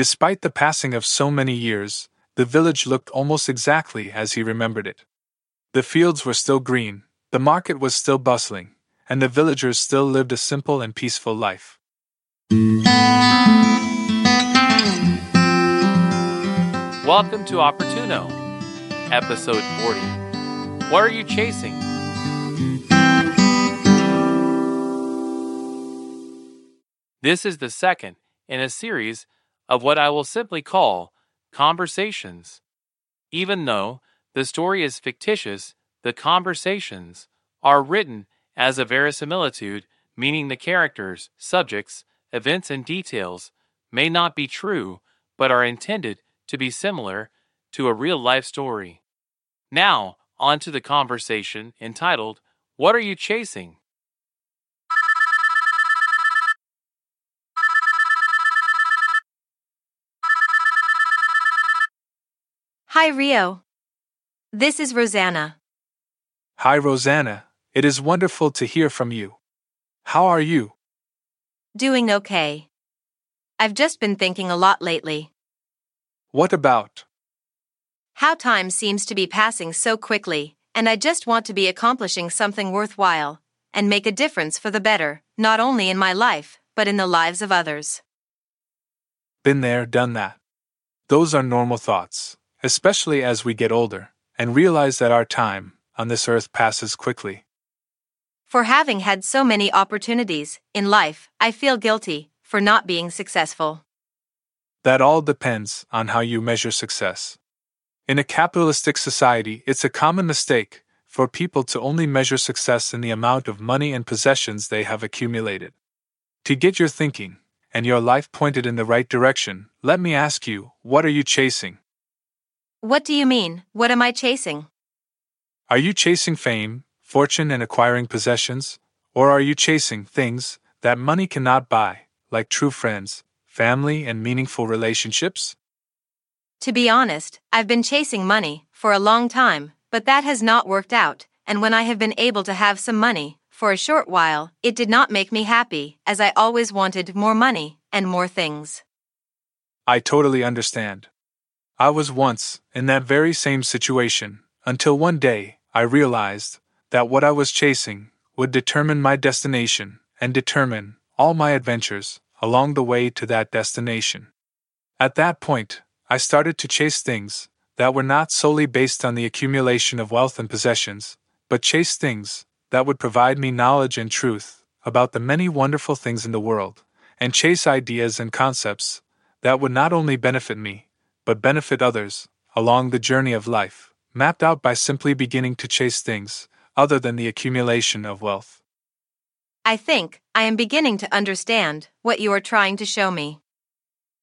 Despite the passing of so many years, the village looked almost exactly as he remembered it. The fields were still green, the market was still bustling, and the villagers still lived a simple and peaceful life. Welcome to Opportuno, episode 40. What are you chasing? This is the second in a series of what I will simply call conversations. Even though the story is fictitious, the conversations are written as a verisimilitude, meaning the characters, subjects, events, and details may not be true, but are intended to be similar to a real life story. Now, on to the conversation entitled, What Are You Chasing? Hi, Rio. This is Rosanna. Hi, Rosanna. It is wonderful to hear from you. How are you? Doing okay. I've just been thinking a lot lately. What about? How time seems to be passing so quickly, and I just want to be accomplishing something worthwhile and make a difference for the better, not only in my life, but in the lives of others. Been there, done that. Those are normal thoughts, especially as we get older and realize that our time on this earth passes quickly. For having had so many opportunities in life, I feel guilty for not being successful. That all depends on how you measure success. In a capitalistic society, it's a common mistake for people to only measure success in the amount of money and possessions they have accumulated. To get your thinking and your life pointed in the right direction, let me ask you what are you chasing? What do you mean? What am I chasing? Are you chasing fame, fortune, and acquiring possessions? Or are you chasing things that money cannot buy, like true friends, family, and meaningful relationships? To be honest, I've been chasing money for a long time, but that has not worked out, and when I have been able to have some money, for a short while, it did not make me happy, as I always wanted more money and more things. I totally understand. I was once in that very same situation until one day I realized that what I was chasing would determine my destination and determine all my adventures along the way to that destination. At that point, I started to chase things that were not solely based on the accumulation of wealth and possessions, but chase things that would provide me knowledge and truth about the many wonderful things in the world, and chase ideas and concepts that would not only benefit me, but benefit others along the journey of life, mapped out by simply beginning to chase things other than the accumulation of wealth. I think I am beginning to understand what you are trying to show me.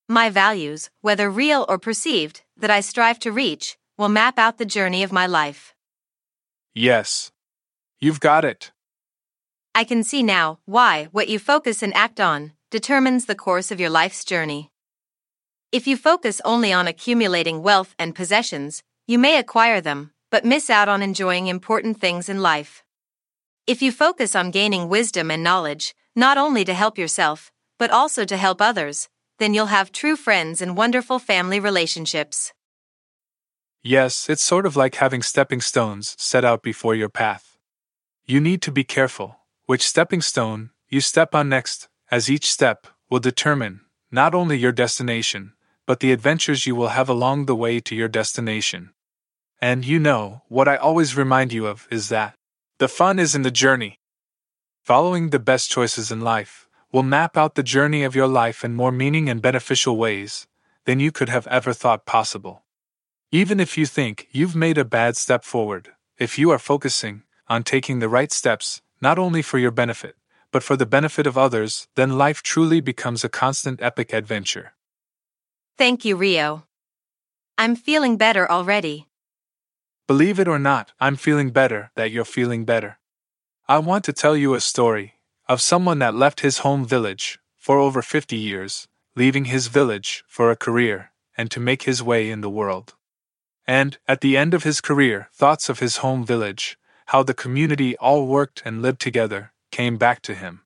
My values, whether real or perceived, that I strive to reach, will map out the journey of my life. Yes. You've got it. I can see now why what you focus and act on determines the course of your life's journey. If you focus only on accumulating wealth and possessions, you may acquire them, but miss out on enjoying important things in life. If you focus on gaining wisdom and knowledge, not only to help yourself, but also to help others, then you'll have true friends and wonderful family relationships. Yes, it's sort of like having stepping stones set out before your path. You need to be careful which stepping stone you step on next, as each step will determine not only your destination, but the adventures you will have along the way to your destination. And you know, what I always remind you of is that the fun is in the journey. Following the best choices in life will map out the journey of your life in more meaning and beneficial ways than you could have ever thought possible. Even if you think you've made a bad step forward, if you are focusing on taking the right steps, not only for your benefit, but for the benefit of others, then life truly becomes a constant epic adventure. Thank you, Rio. I'm feeling better already. Believe it or not, I'm feeling better that you're feeling better. I want to tell you a story of someone that left his home village for over 50 years, leaving his village for a career and to make his way in the world. And, at the end of his career, thoughts of his home village, how the community all worked and lived together, came back to him.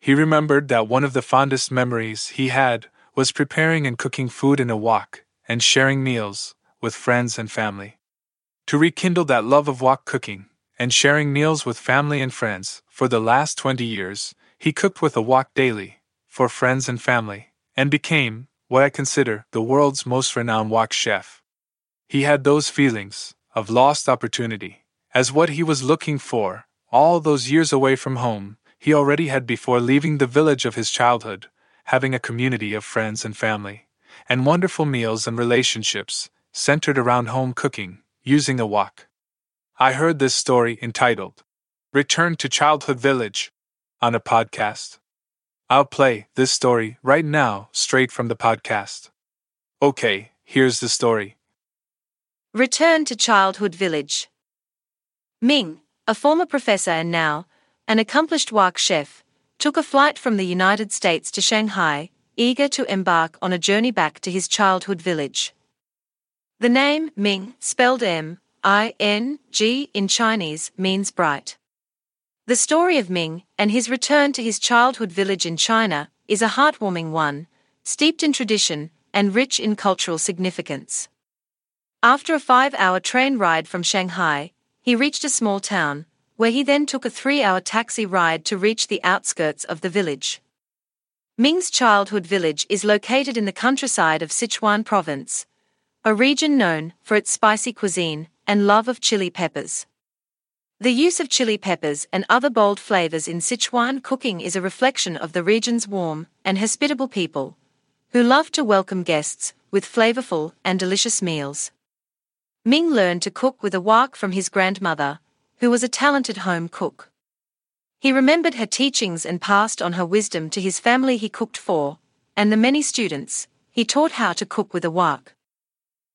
He remembered that one of the fondest memories he had was preparing and cooking food in a wok and sharing meals with friends and family. To rekindle that love of wok cooking and sharing meals with family and friends, for the last 20 years, he cooked with a wok daily for friends and family and became what I consider the world's most renowned wok chef. He had those feelings of lost opportunity as what he was looking for all those years away from home he already had before leaving the village of his childhood, having a community of friends and family, and wonderful meals and relationships centered around home cooking, using a wok. I heard this story entitled Return to Childhood Village on a podcast. I'll play this story right now, straight from the podcast. Okay, here's the story. Return to Childhood Village. Ming, a former professor and now an accomplished wok chef, took a flight from the United States to Shanghai, eager to embark on a journey back to his childhood village. The name Ming, spelled M I N G in Chinese, means bright. The story of Ming and his return to his childhood village in China is a heartwarming one, steeped in tradition and rich in cultural significance. After a five hour train ride from Shanghai, he reached a small town, where he then took a three hour taxi ride to reach the outskirts of the village. Ming's childhood village is located in the countryside of Sichuan province, a region known for its spicy cuisine and love of chili peppers. The use of chili peppers and other bold flavors in Sichuan cooking is a reflection of the region's warm and hospitable people, who love to welcome guests with flavorful and delicious meals. Ming learned to cook with a wok from his grandmother, who was a talented home cook. He remembered her teachings and passed on her wisdom to his family he cooked for, and the many students he taught how to cook with a wok.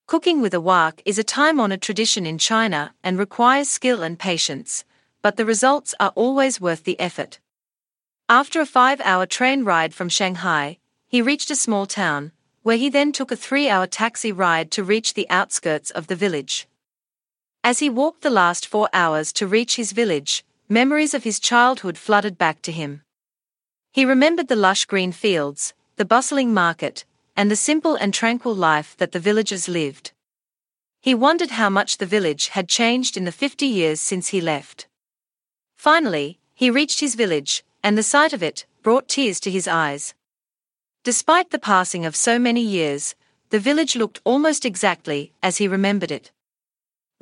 Cooking with a wok is a time honored tradition in China and requires skill and patience, but the results are always worth the effort. After a five hour train ride from Shanghai, he reached a small town, where he then took a three hour taxi ride to reach the outskirts of the village. As he walked the last four hours to reach his village, memories of his childhood flooded back to him. He remembered the lush green fields, the bustling market, and the simple and tranquil life that the villagers lived. He wondered how much the village had changed in the 50 years since he left. Finally, he reached his village, and the sight of it brought tears to his eyes. Despite the passing of so many years, the village looked almost exactly as he remembered it.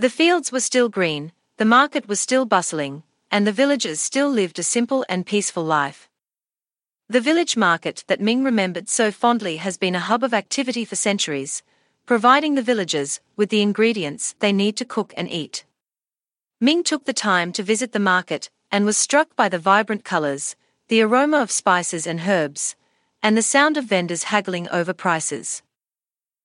The fields were still green, the market was still bustling, and the villagers still lived a simple and peaceful life. The village market that Ming remembered so fondly has been a hub of activity for centuries, providing the villagers with the ingredients they need to cook and eat. Ming took the time to visit the market and was struck by the vibrant colors, the aroma of spices and herbs, and the sound of vendors haggling over prices.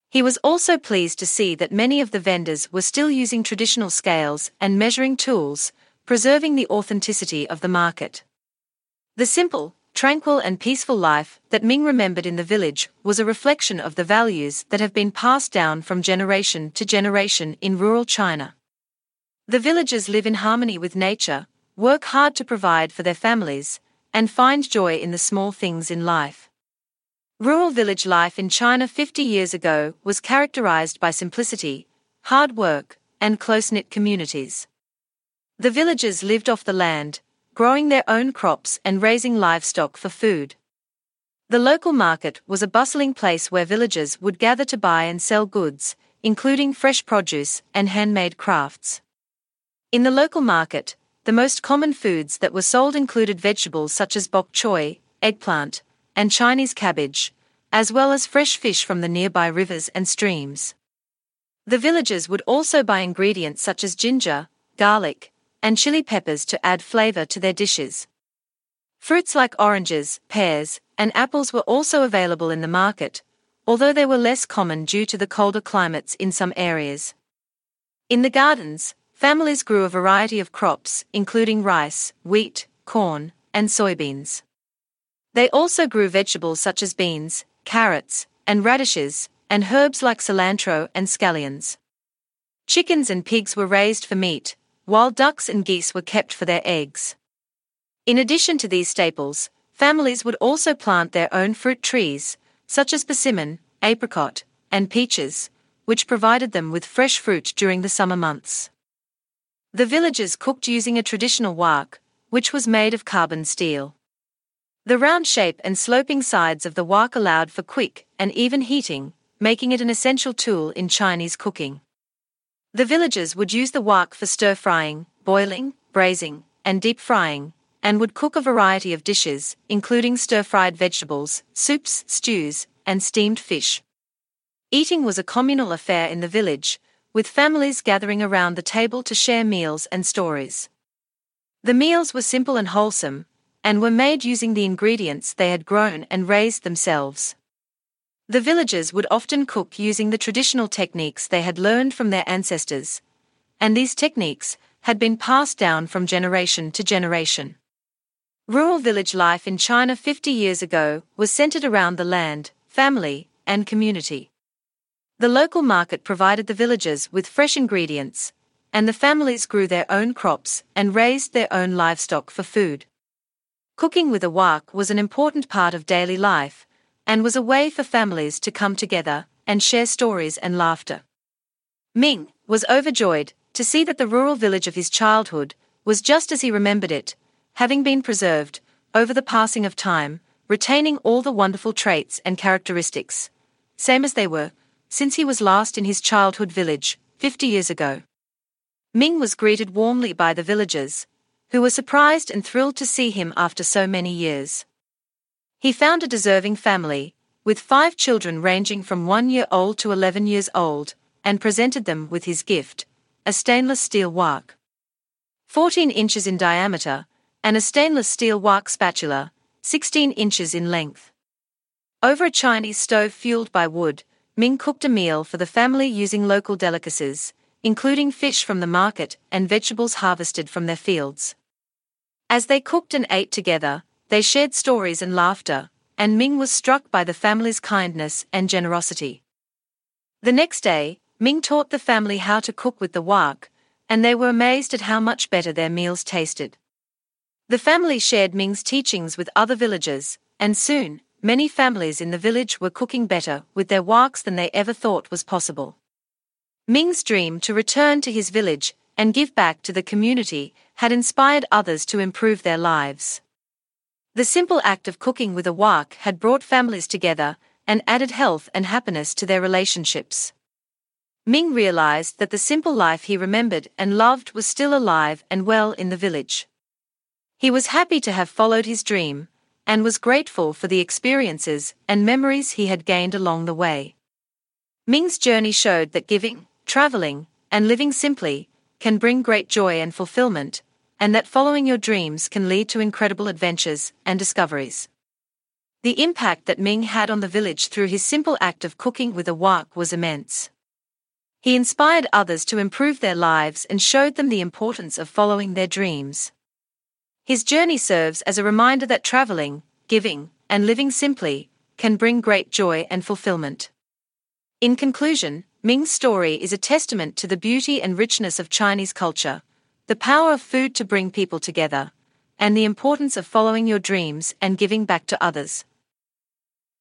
He was also pleased to see that many of the vendors were still using traditional scales and measuring tools, preserving the authenticity of the market. The simple, tranquil, and peaceful life that Ming remembered in the village was a reflection of the values that have been passed down from generation to generation in rural China. The villagers live in harmony with nature, work hard to provide for their families, and find joy in the small things in life. Rural village life in China 50 years ago was characterized by simplicity, hard work, and close knit communities. The villagers lived off the land, growing their own crops and raising livestock for food. The local market was a bustling place where villagers would gather to buy and sell goods, including fresh produce and handmade crafts. In the local market, the most common foods that were sold included vegetables such as bok choy, eggplant, and Chinese cabbage, as well as fresh fish from the nearby rivers and streams. The villagers would also buy ingredients such as ginger, garlic, and chili peppers to add flavor to their dishes. Fruits like oranges, pears, and apples were also available in the market, although they were less common due to the colder climates in some areas. In the gardens, families grew a variety of crops, including rice, wheat, corn, and soybeans. They also grew vegetables such as beans, carrots, and radishes, and herbs like cilantro and scallions. Chickens and pigs were raised for meat, while ducks and geese were kept for their eggs. In addition to these staples, families would also plant their own fruit trees, such as persimmon, apricot, and peaches, which provided them with fresh fruit during the summer months. The villagers cooked using a traditional wok, which was made of carbon steel. The round shape and sloping sides of the wok allowed for quick and even heating, making it an essential tool in Chinese cooking. The villagers would use the wok for stir frying, boiling, braising, and deep frying, and would cook a variety of dishes, including stir fried vegetables, soups, stews, and steamed fish. Eating was a communal affair in the village, with families gathering around the table to share meals and stories. The meals were simple and wholesome, and were made using the ingredients they had grown and raised themselves. The villagers would often cook using the traditional techniques they had learned from their ancestors, and these techniques had been passed down from generation to generation. Rural village life in China 50 years ago was centered around the land, family, and community. The local market provided the villagers with fresh ingredients, and the families grew their own crops and raised their own livestock for food. Cooking with a wok was an important part of daily life, and was a way for families to come together and share stories and laughter. Ming was overjoyed to see that the rural village of his childhood was just as he remembered it, having been preserved, over the passing of time, retaining all the wonderful traits and characteristics, same as they were since he was last in his childhood village, 50 years ago. Ming was greeted warmly by the villagers, who were surprised and thrilled to see him after so many years. He found a deserving family, with five children ranging from one year old to 11 years old, and presented them with his gift a stainless steel wok. 14 inches in diameter, and a stainless steel wok spatula, 16 inches in length. Over a Chinese stove fueled by wood, Ming cooked a meal for the family using local delicacies, including fish from the market and vegetables harvested from their fields. As they cooked and ate together, they shared stories and laughter, and Ming was struck by the family's kindness and generosity. The next day, Ming taught the family how to cook with the wok, and they were amazed at how much better their meals tasted. The family shared Ming's teachings with other villagers, and soon, many families in the village were cooking better with their woks than they ever thought was possible. Ming's dream to return to his village and give back to the community had inspired others to improve their lives. The simple act of cooking with a wok had brought families together and added health and happiness to their relationships. Ming realized that the simple life he remembered and loved was still alive and well in the village. He was happy to have followed his dream, and was grateful for the experiences and memories he had gained along the way. Ming's journey showed that giving, traveling, and living simply can bring great joy and fulfillment, and that following your dreams can lead to incredible adventures and discoveries. The impact that Ming had on the village through his simple act of cooking with a wok was immense. He inspired others to improve their lives and showed them the importance of following their dreams. His journey serves as a reminder that traveling, giving, and living simply can bring great joy and fulfillment. In conclusion, Ming's story is a testament to the beauty and richness of Chinese culture, the power of food to bring people together, and the importance of following your dreams and giving back to others.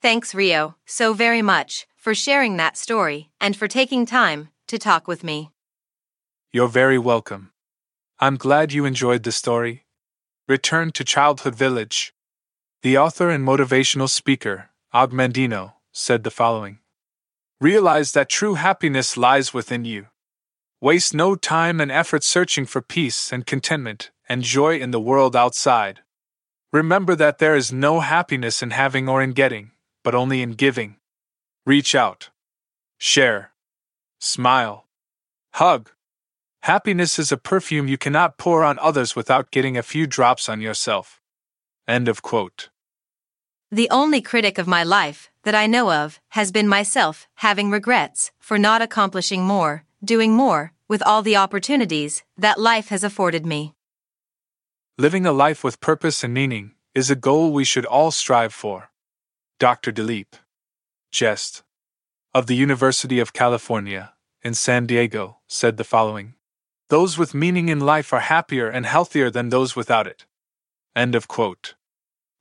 Thanks, Rio, so very much for sharing that story and for taking time to talk with me. You're very welcome. I'm glad you enjoyed the story Return to Childhood Village. The author and motivational speaker, Og Mandino, said the following Realize that true happiness lies within you. Waste no time and effort searching for peace and contentment and joy in the world outside. Remember that there is no happiness in having or in getting, but only in giving. Reach out. Share. Smile. Hug. Happiness is a perfume you cannot pour on others without getting a few drops on yourself. End of quote. The only critic of my life that I know of has been myself having regrets for not accomplishing more, doing more, with all the opportunities that life has afforded me. Living a life with purpose and meaning is a goal we should all strive for. Dr. Dilip Jeste of the University of California in San Diego said the following those with meaning in life are happier and healthier than those without it. End of quote.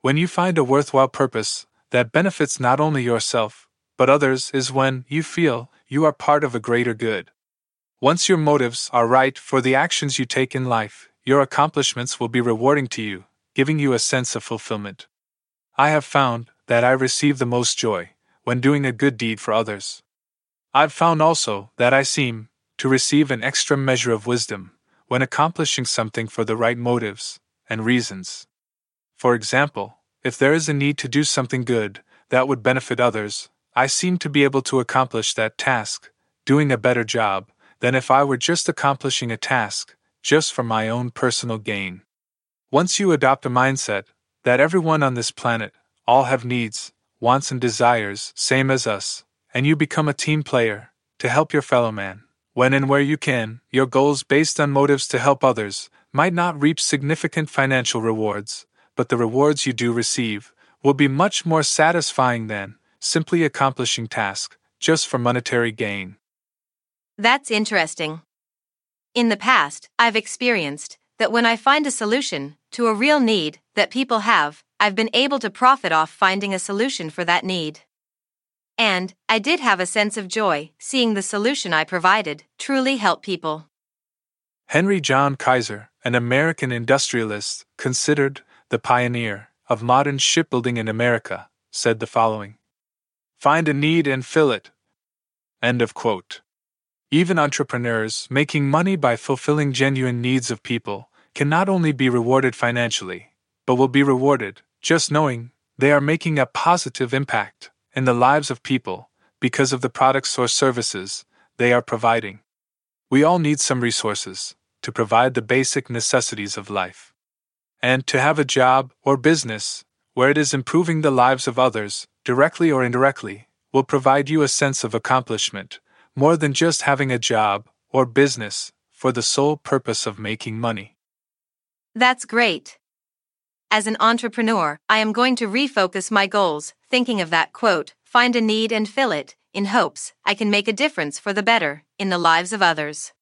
When you find a worthwhile purpose that benefits not only yourself, but others is when you feel you are part of a greater good. Once your motives are right for the actions you take in life, your accomplishments will be rewarding to you, giving you a sense of fulfillment. I have found that I receive the most joy when doing a good deed for others. I've found also that I seem to receive an extra measure of wisdom when accomplishing something for the right motives and reasons. For example, if there is a need to do something good that would benefit others, I seem to be able to accomplish that task, doing a better job, than if I were just accomplishing a task just for my own personal gain. Once you adopt a mindset that everyone on this planet all have needs, wants, and desires, same as us, and you become a team player to help your fellow man. When and where you can, your goals based on motives to help others might not reap significant financial rewards, but the rewards you do receive will be much more satisfying than simply accomplishing tasks just for monetary gain. That's interesting. In the past, I've experienced that when I find a solution to a real need that people have, I've been able to profit off finding a solution for that need. And I did have a sense of joy seeing the solution I provided truly help people. Henry John Kaiser, an American industrialist considered the pioneer of modern shipbuilding in America, said the following Find a need and fill it. End of quote. Even entrepreneurs making money by fulfilling genuine needs of people can not only be rewarded financially, but will be rewarded just knowing they are making a positive impact in the lives of people because of the products or services they are providing. We all need some resources to provide the basic necessities of life. And to have a job or business where it is improving the lives of others, directly or indirectly, will provide you a sense of accomplishment more than just having a job or business for the sole purpose of making money. That's great. As an entrepreneur, I am going to refocus my goals, thinking of that quote find a need and fill it, in hopes I can make a difference for the better in the lives of others.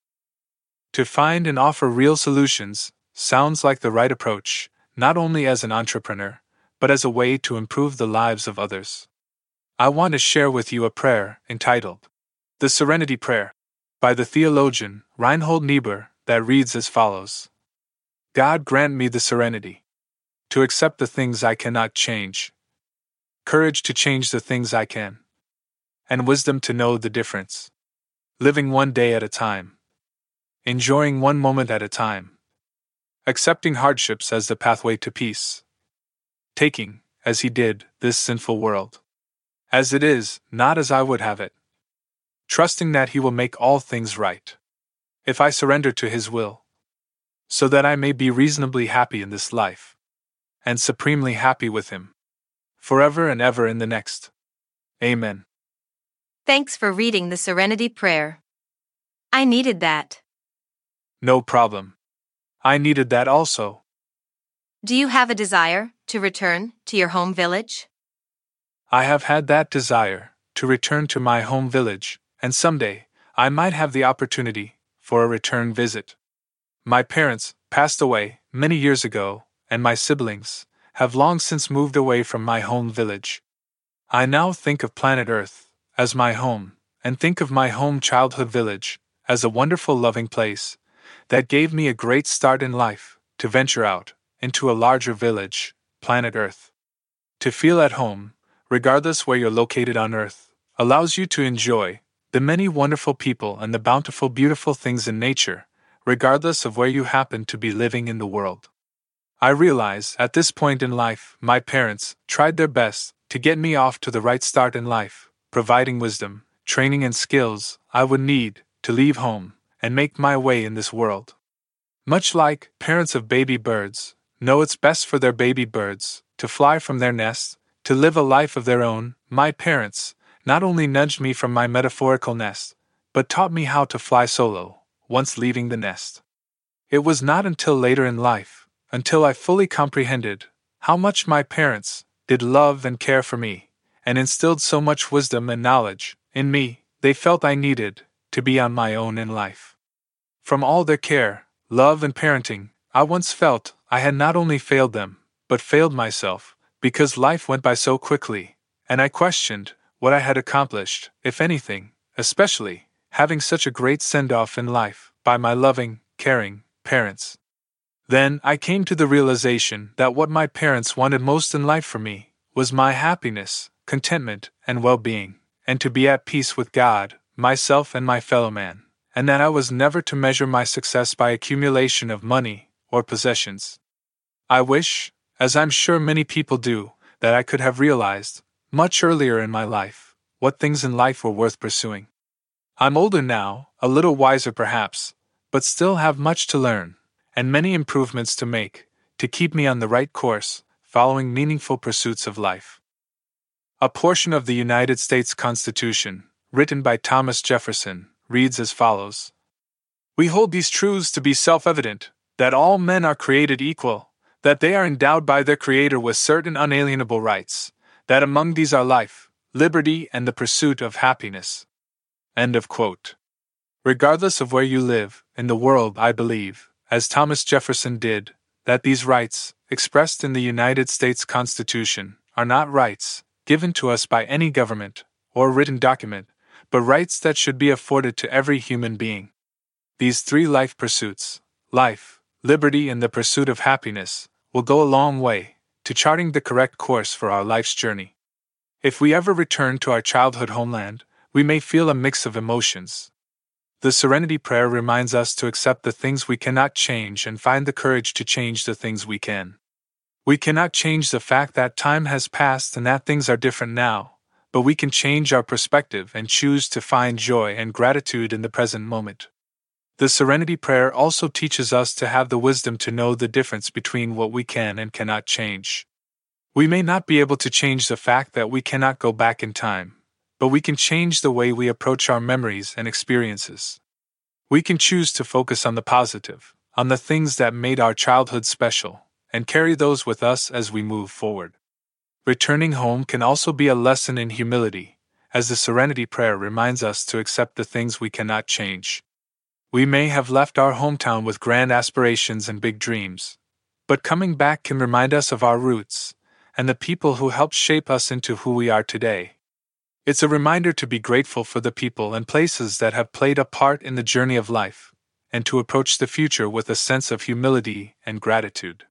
To find and offer real solutions sounds like the right approach, not only as an entrepreneur, but as a way to improve the lives of others. I want to share with you a prayer entitled The Serenity Prayer by the theologian Reinhold Niebuhr that reads as follows God grant me the serenity to accept the things I cannot change, courage to change the things I can, and wisdom to know the difference. Living one day at a time, enjoying one moment at a time, accepting hardships as the pathway to peace, taking, as he did, this sinful world. As it is, not as I would have it. Trusting that he will make all things right. If I surrender to his will. So that I may be reasonably happy in this life and supremely happy with Him, forever and ever in the next. Amen. Thanks for reading the Serenity Prayer. I needed that. No problem. I needed that also. Do you have a desire to return to your home village? I have had that desire to return to my home village, and someday I might have the opportunity for a return visit. My parents passed away many years ago, and my siblings have long since moved away from my home village. I now think of planet Earth as my home, and think of my home childhood village as a wonderful, loving place that gave me a great start in life to venture out into a larger village, planet Earth. To feel at home, regardless where you're located on Earth, allows you to enjoy the many wonderful people and the bountiful, beautiful things in nature, regardless of where you happen to be living in the world. I realize, at this point in life, my parents tried their best to get me off to the right start in life, providing wisdom, training, and skills I would need to leave home and make my way in this world. Much like parents of baby birds know it's best for their baby birds to fly from their nest, to live a life of their own, my parents not only nudged me from my metaphorical nest, but taught me how to fly solo once leaving the nest. It was not until later in life until I fully comprehended how much my parents did love and care for me, and instilled so much wisdom and knowledge in me they felt I needed to be on my own in life. From all their care, love, and parenting, I once felt I had not only failed them, but failed myself, because life went by so quickly and I questioned what I had accomplished, if anything, especially having such a great send off in life by my loving, caring parents. Then I came to the realization that what my parents wanted most in life for me was my happiness, contentment, and well being, and to be at peace with God, myself, and my fellow man, and that I was never to measure my success by accumulation of money or possessions. I wish, as I'm sure many people do, that I could have realized, much earlier in my life, what things in life were worth pursuing. I'm older now, a little wiser perhaps, but still have much to learn, and many improvements to make, to keep me on the right course, following meaningful pursuits of life. A portion of the United States Constitution, written by Thomas Jefferson, reads as follows We hold these truths to be self evident that all men are created equal, that they are endowed by their Creator with certain unalienable rights, that among these are life, liberty, and the pursuit of happiness. End of quote. Regardless of where you live in the world, I believe, as Thomas Jefferson did, that these rights, expressed in the United States Constitution, are not rights given to us by any government or written document, but rights that should be afforded to every human being. These three life pursuits life, liberty, and the pursuit of happiness will go a long way to charting the correct course for our life's journey. If we ever return to our childhood homeland, we may feel a mix of emotions. The Serenity Prayer reminds us to accept the things we cannot change and find the courage to change the things we can. We cannot change the fact that time has passed and that things are different now, but we can change our perspective and choose to find joy and gratitude in the present moment. The Serenity Prayer also teaches us to have the wisdom to know the difference between what we can and cannot change. We may not be able to change the fact that we cannot go back in time, but we can change the way we approach our memories and experiences. We can choose to focus on the positive, on the things that made our childhood special, and carry those with us as we move forward. Returning home can also be a lesson in humility, as the Serenity Prayer reminds us to accept the things we cannot change. We may have left our hometown with grand aspirations and big dreams, but coming back can remind us of our roots and the people who helped shape us into who we are today. It's a reminder to be grateful for the people and places that have played a part in the journey of life, and to approach the future with a sense of humility and gratitude.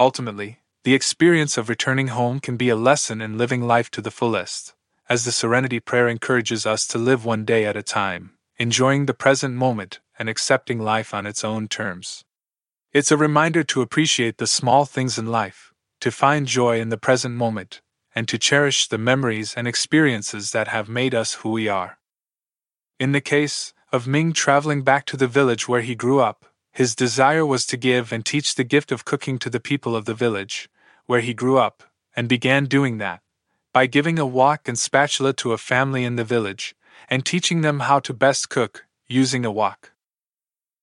Ultimately, the experience of returning home can be a lesson in living life to the fullest, as the Serenity Prayer encourages us to live one day at a time, enjoying the present moment and accepting life on its own terms. It's a reminder to appreciate the small things in life, to find joy in the present moment, and to cherish the memories and experiences that have made us who we are. In the case of Ming traveling back to the village where he grew up, his desire was to give and teach the gift of cooking to the people of the village, where he grew up, and began doing that by giving a wok and spatula to a family in the village and teaching them how to best cook using a wok.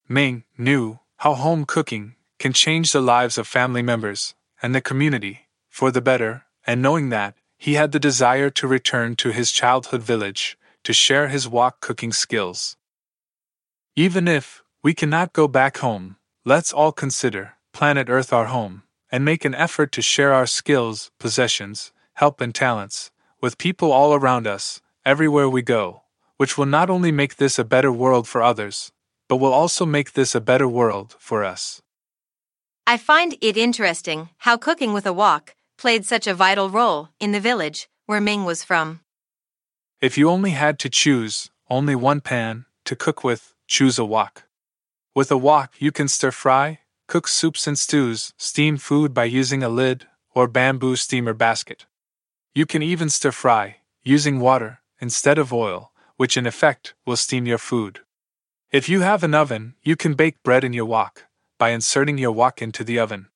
Ming knew how home cooking can change the lives of family members and the community for the better, and knowing that, he had the desire to return to his childhood village to share his wok cooking skills. Even if we cannot go back home, let's all consider planet Earth our home and make an effort to share our skills, possessions, help, and talents with people all around us, everywhere we go, which will not only make this a better world for others, but will also make this a better world for us. I find it interesting how cooking with a wok played such a vital role in the village where Ming was from. If you only had to choose only one pan to cook with, choose a wok. With a wok, you can stir fry, cook soups and stews, steam food by using a lid or bamboo steamer basket. You can even stir fry using water instead of oil, which in effect will steam your food. If you have an oven, you can bake bread in your wok by inserting your wok into the oven.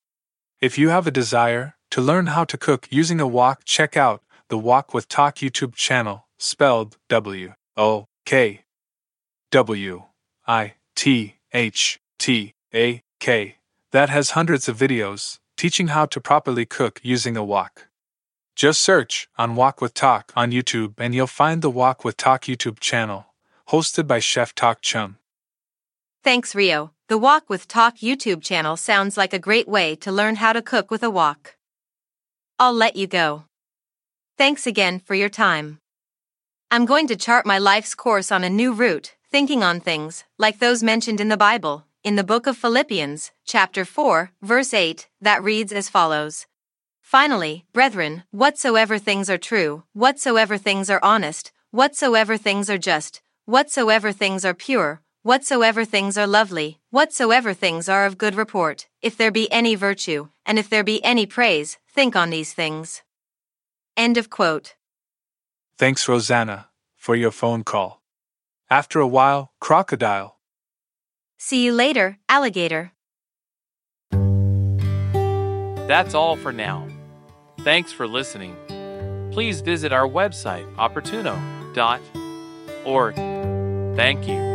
If you have a desire to learn how to cook using a wok, check out the Wok with Tak YouTube channel, spelled W O K W I T H T A K, that has hundreds of videos teaching how to properly cook using a wok. Just search on Wok with Tak on YouTube and you'll find the Wok with Tak YouTube channel, hosted by Chef Tak Chung. Thanks, Rio. The Wok with Tak YouTube channel sounds like a great way to learn how to cook with a wok. I'll let you go. Thanks again for your time. I'm going to chart my life's course on a new route, thinking on things, like those mentioned in the Bible, in the book of Philippians, chapter 4, verse 8, that reads as follows Finally, brethren, whatsoever things are true, whatsoever things are honest, whatsoever things are just, whatsoever things are pure, whatsoever things are lovely, whatsoever things are of good report, if there be any virtue, and if there be any praise, think on these things. End of quote. Thanks, Rosanna, for your phone call. After a while, crocodile. See you later, alligator. That's all for now. Thanks for listening. Please visit our website, opportuno.org. Thank you.